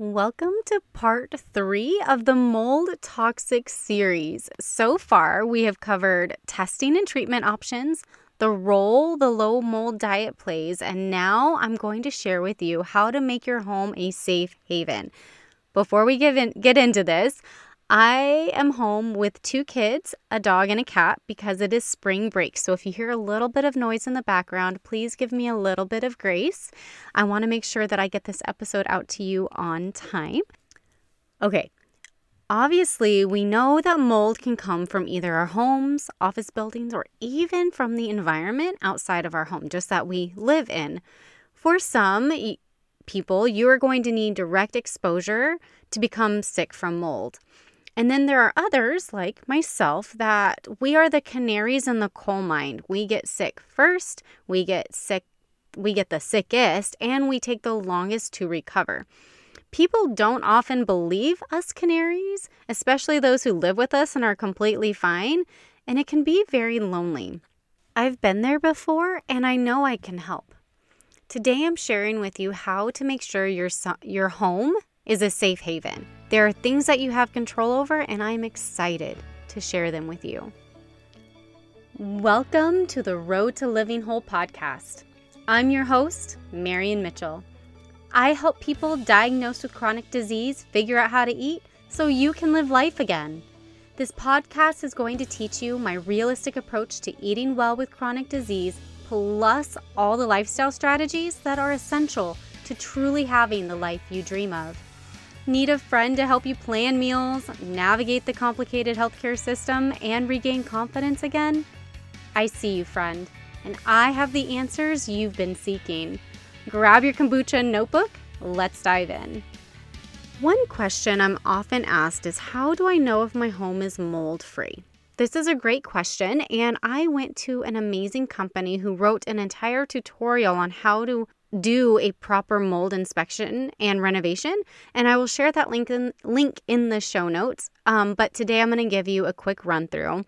Welcome to part three of the Mold Toxic series. So far, we have covered testing and treatment options, the role the low mold diet plays, and now I'm going to share with you how to make your home a safe haven. Before we get, in, get into this, I am home with two kids, a dog, and a cat because it is spring break. So if you hear a little bit of noise in the background, please give me a little bit of grace. I want to make sure that I get this episode out to you on time. Okay. Obviously, we know that mold can come from either our homes, office buildings, or even from the environment outside of our home, just that we live in. For some people, you are going to need direct exposure to become sick from mold. And then there are others, like myself, that we are the canaries in the coal mine. We get sick first, we get sick, we get the sickest, and we take the longest to recover. People don't often believe us canaries, especially those who live with us and are completely fine, and it can be very lonely. I've been there before and I know I can help. Today I'm sharing with you how to make sure your your home is a safe haven. There are things that you have control over, and I'm excited to share them with you. Welcome to the Road to Living Whole podcast. I'm your host, Marian Mitchell. I help people diagnosed with chronic disease figure out how to eat so you can live life again. This podcast is going to teach you my realistic approach to eating well with chronic disease, plus all the lifestyle strategies that are essential to truly having the life you dream of. Need a friend to help you plan meals, navigate the complicated healthcare system, and regain confidence again? I see you, friend, and I have the answers you've been seeking. Grab your kombucha notebook, let's dive in. One question I'm often asked is How do I know if my home is mold free? This is a great question, and I went to an amazing company who wrote an entire tutorial on how to do a proper mold inspection and renovation and i will share that link in, link in the show notes. Um, but today i'm going to give you a quick run through.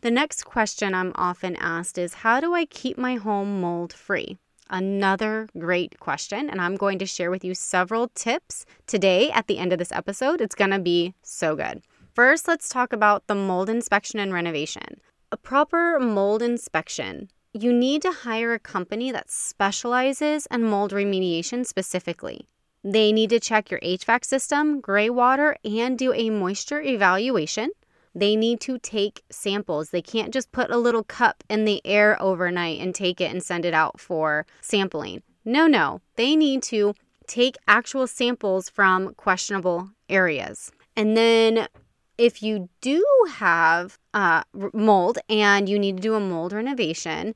The next question i'm often asked is how do i keep my home mold free? Another great question and i'm going to share with you several tips today at the end of this episode. It's going to be so good. First let's talk about the mold inspection and renovation. A proper mold inspection you need to hire a company that specializes in mold remediation specifically. They need to check your HVAC system, gray water, and do a moisture evaluation. They need to take samples. They can't just put a little cup in the air overnight and take it and send it out for sampling. No, no. They need to take actual samples from questionable areas. And then if you do have uh, mold and you need to do a mold renovation,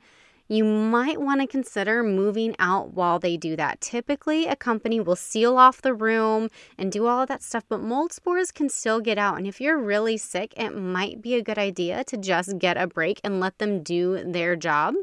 you might want to consider moving out while they do that. Typically, a company will seal off the room and do all of that stuff, but mold spores can still get out. And if you're really sick, it might be a good idea to just get a break and let them do their job.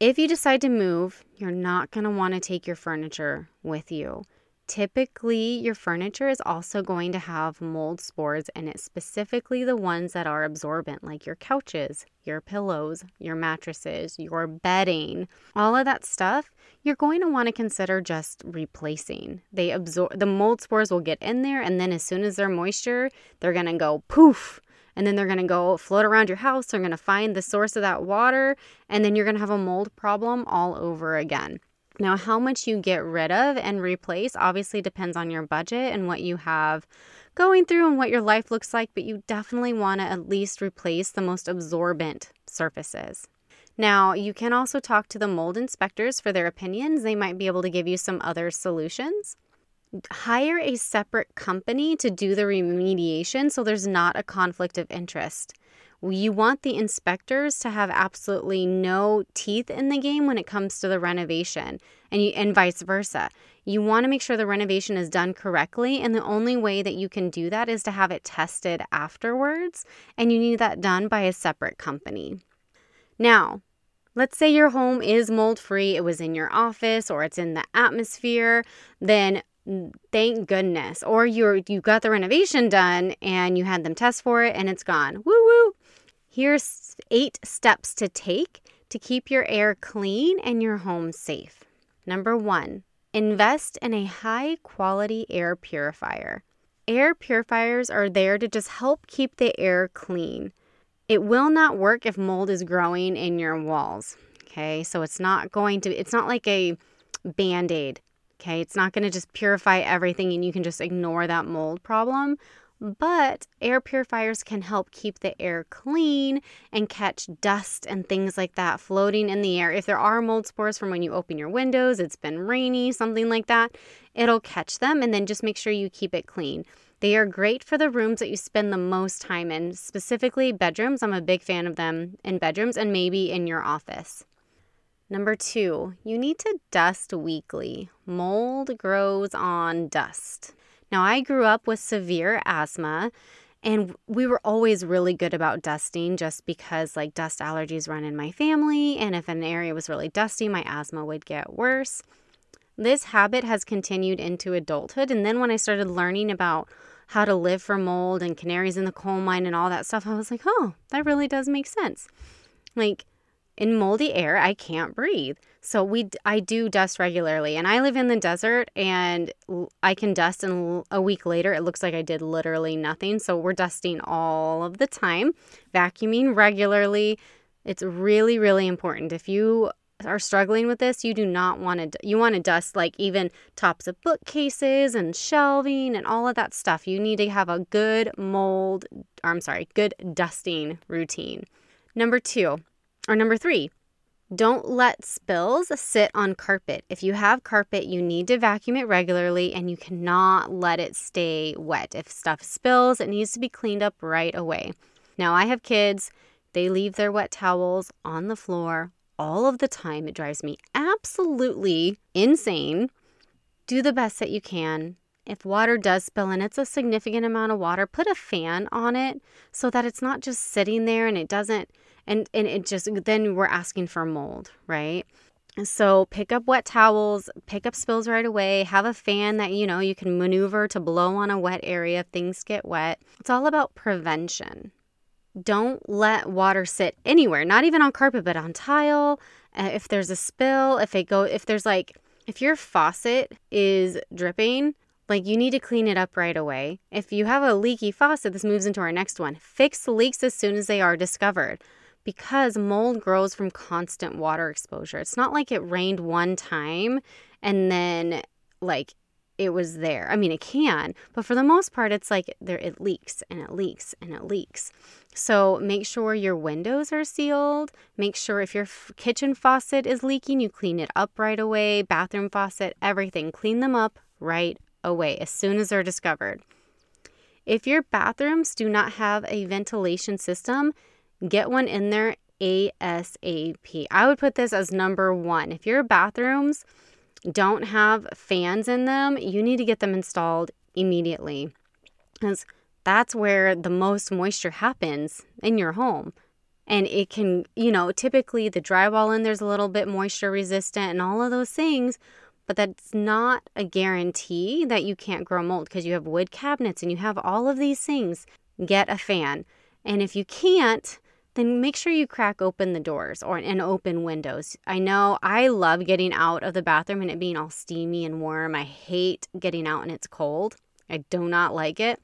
If you decide to move, you're not going to want to take your furniture with you. Typically, your furniture is also going to have mold spores in it, specifically the ones that are absorbent, like your couches, your pillows, your mattresses, your bedding, all of that stuff. You're going to want to consider just replacing. They absorb the mold spores will get in there, and then as soon as they're moisture, they're going to go poof and then they're going to go float around your house. They're going to find the source of that water, and then you're going to have a mold problem all over again. Now, how much you get rid of and replace obviously depends on your budget and what you have going through and what your life looks like, but you definitely want to at least replace the most absorbent surfaces. Now, you can also talk to the mold inspectors for their opinions. They might be able to give you some other solutions. Hire a separate company to do the remediation so there's not a conflict of interest. You want the inspectors to have absolutely no teeth in the game when it comes to the renovation, and you, and vice versa. You want to make sure the renovation is done correctly, and the only way that you can do that is to have it tested afterwards, and you need that done by a separate company. Now, let's say your home is mold free, it was in your office or it's in the atmosphere, then thank goodness. Or you're you got the renovation done and you had them test for it and it's gone. Woo woo. Here's eight steps to take to keep your air clean and your home safe. Number one, Invest in a high quality air purifier. Air purifiers are there to just help keep the air clean. It will not work if mold is growing in your walls. Okay, so it's not going to, it's not like a band aid. Okay, it's not going to just purify everything and you can just ignore that mold problem. But air purifiers can help keep the air clean and catch dust and things like that floating in the air. If there are mold spores from when you open your windows, it's been rainy, something like that, it'll catch them and then just make sure you keep it clean. They are great for the rooms that you spend the most time in, specifically bedrooms. I'm a big fan of them in bedrooms and maybe in your office. Number two, you need to dust weekly. Mold grows on dust. Now, I grew up with severe asthma, and we were always really good about dusting just because, like, dust allergies run in my family. And if an area was really dusty, my asthma would get worse. This habit has continued into adulthood. And then when I started learning about how to live for mold and canaries in the coal mine and all that stuff, I was like, oh, that really does make sense. Like, in moldy air, I can't breathe. So we I do dust regularly and I live in the desert and I can dust and a week later it looks like I did literally nothing. So we're dusting all of the time, vacuuming regularly. It's really really important. If you are struggling with this, you do not want to you want to dust like even tops of bookcases and shelving and all of that stuff. You need to have a good mold, or I'm sorry, good dusting routine. Number 2, or number 3, don't let spills sit on carpet. If you have carpet, you need to vacuum it regularly and you cannot let it stay wet. If stuff spills, it needs to be cleaned up right away. Now, I have kids, they leave their wet towels on the floor all of the time. It drives me absolutely insane. Do the best that you can. If water does spill and it's a significant amount of water, put a fan on it so that it's not just sitting there and it doesn't and and it just then we're asking for mold, right? So pick up wet towels, pick up spills right away, have a fan that you know you can maneuver to blow on a wet area if things get wet. It's all about prevention. Don't let water sit anywhere, not even on carpet, but on tile. Uh, if there's a spill, if it go if there's like if your faucet is dripping, like you need to clean it up right away. If you have a leaky faucet, this moves into our next one. Fix leaks as soon as they are discovered because mold grows from constant water exposure. It's not like it rained one time and then like it was there. I mean, it can, but for the most part, it's like there it leaks and it leaks and it leaks. So make sure your windows are sealed. Make sure if your f- kitchen faucet is leaking, you clean it up right away. Bathroom faucet, everything, clean them up right away as soon as they're discovered. If your bathrooms do not have a ventilation system, get one in there ASAP. I would put this as number one. If your bathrooms don't have fans in them, you need to get them installed immediately. Because that's where the most moisture happens in your home. And it can, you know, typically the drywall in there's a little bit moisture resistant and all of those things, but that's not a guarantee that you can't grow mold because you have wood cabinets and you have all of these things. Get a fan. And if you can't, then make sure you crack open the doors or and open windows. I know I love getting out of the bathroom and it being all steamy and warm. I hate getting out and it's cold. I do not like it.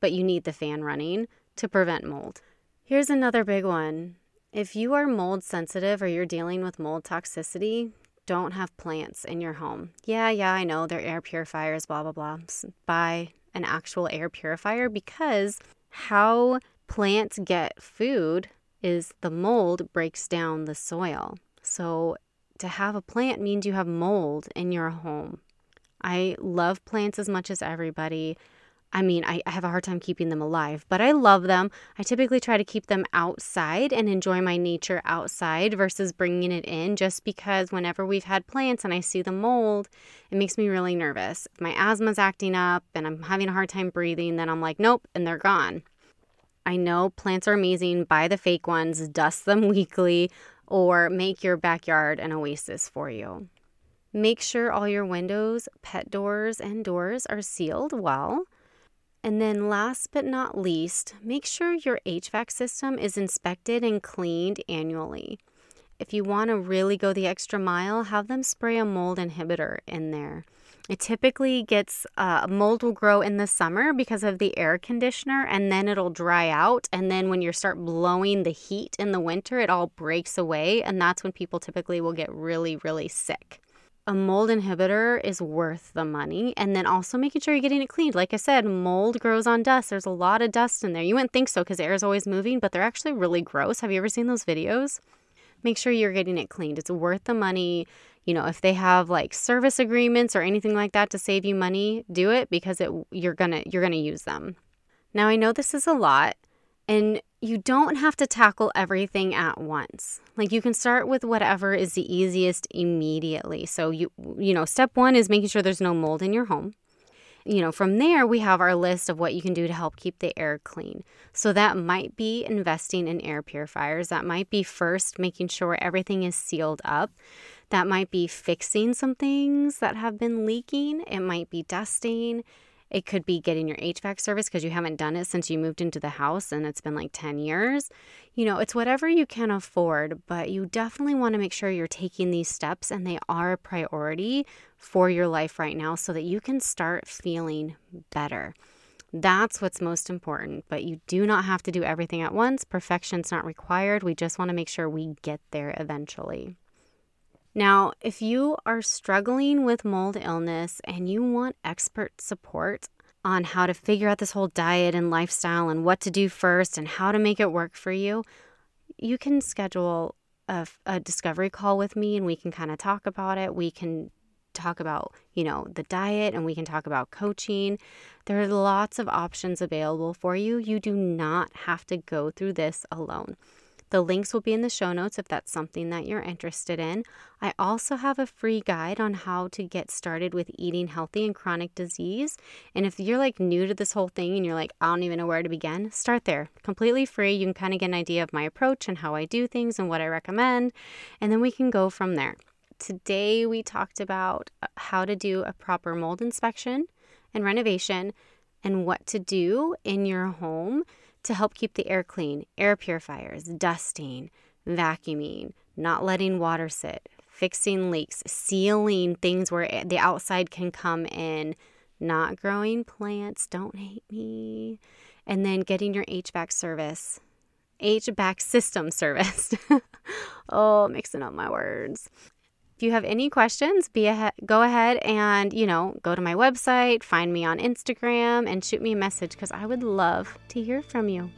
But you need the fan running to prevent mold. Here's another big one. If you are mold sensitive or you're dealing with mold toxicity, don't have plants in your home. Yeah, yeah, I know they're air purifiers, blah, blah, blah. Buy an actual air purifier because how plants get food is the mold breaks down the soil. So to have a plant means you have mold in your home. I love plants as much as everybody. I mean, I, have a hard time keeping them alive, but I love them. I typically try to keep them outside and enjoy my nature outside versus bringing it in just because whenever we've had plants and I see the mold, it makes me really nervous. If my asthma's acting up and I'm having a hard time breathing, then I'm like, nope, and they're gone. I know plants are amazing. Buy the fake ones, dust them weekly, or make your backyard an oasis for you. Make sure all your windows, pet doors, and doors are sealed well. And then, last but not least, make sure your HVAC system is inspected and cleaned annually. if you want to really go the extra mile, have them spray a mold inhibitor in there. It typically gets uh, mold will grow in the summer because of the air conditioner and then it'll dry out. And then when you start blowing the heat in the winter, it all breaks away. And that's when people typically will get really, really sick. A mold inhibitor is worth the money. And then also making sure you're getting it cleaned. Like I said, mold grows on dust. There's a lot of dust in there. You wouldn't think so because air is always moving, but they're actually really gross. Have you ever seen those videos? Make sure you're getting it cleaned. It's worth the money you know if they have like service agreements or anything like that to save you money do it because it you're gonna you're gonna use them now i know this is a lot and you don't have to tackle everything at once like you can start with whatever is the easiest immediately so you you know step one is making sure there's no mold in your home you know, from there, we have our list of what you can do to help keep the air clean. So that might be investing in air purifiers. That might be first making sure everything is sealed up. That might be fixing some things that have been leaking. It might be dusting. It could be getting your HVAC service because you haven't done it since you moved into the house and it's been like 10 years. You know, it's whatever you can afford, but you definitely want to make sure you're taking these steps and they are a priority for your life right now so that you can start feeling better. That's what's most important, but you do not have to do everything at once. Perfection's not required. We just want to make sure we get there eventually. Now, if you are struggling with mold illness and you want expert support on how to figure out this whole diet and lifestyle and what to do first and how to make it work for you, you can schedule a, a discovery call with me and we can kind of talk about it. We can talk about, you know, the diet and we can talk about coaching. There are lots of options available for you. You do not have to go through this alone. The links will be in the show notes if that's something that you're interested in. I also have a free guide on how to get started with eating healthy and chronic disease. And if you're like new to this whole thing and you're like, I don't even know where to begin, start there. Completely free. You can kind of get an idea of my approach and how I do things and what I recommend. And then we can go from there. Today, we talked about uh, how to do a proper mold inspection and renovation and what to do in your home to help keep the air clean, air purifiers, dusting, vacuuming, not letting water sit, fixing leaks, sealing things where the outside can come in, not growing plants, don't hate me, and then getting your HVAC service. HVAC system serviced. oh, mixing up my words. If you have any questions, be ahead, go ahead and, you know, go to my website, find me on Instagram, and shoot me a message because I would love to hear from you.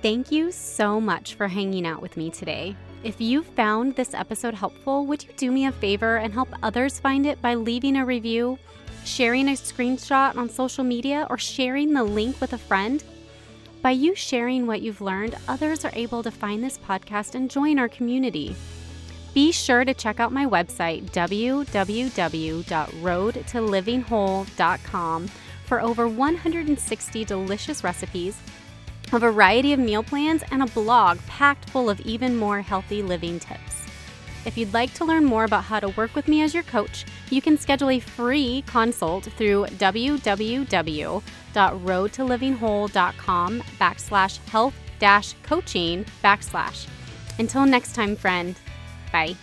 Thank you so much for hanging out with me today. If you found this episode helpful, would you do me a favor and help others find it by leaving a review, sharing a screenshot on social media, or sharing the link with a friend? By you sharing what you've learned, others are able to find this podcast and join our community. Be sure to check out my website, www.roadtolivingwhole.com, for over 160 delicious recipes, a variety of meal plans, and a blog packed full of even more healthy living tips. If you'd like to learn more about how to work with me as your coach, you can schedule a free consult through www.roadtolivingwhole.com backslash health dash coaching backslash. Until next time, friend. Bye.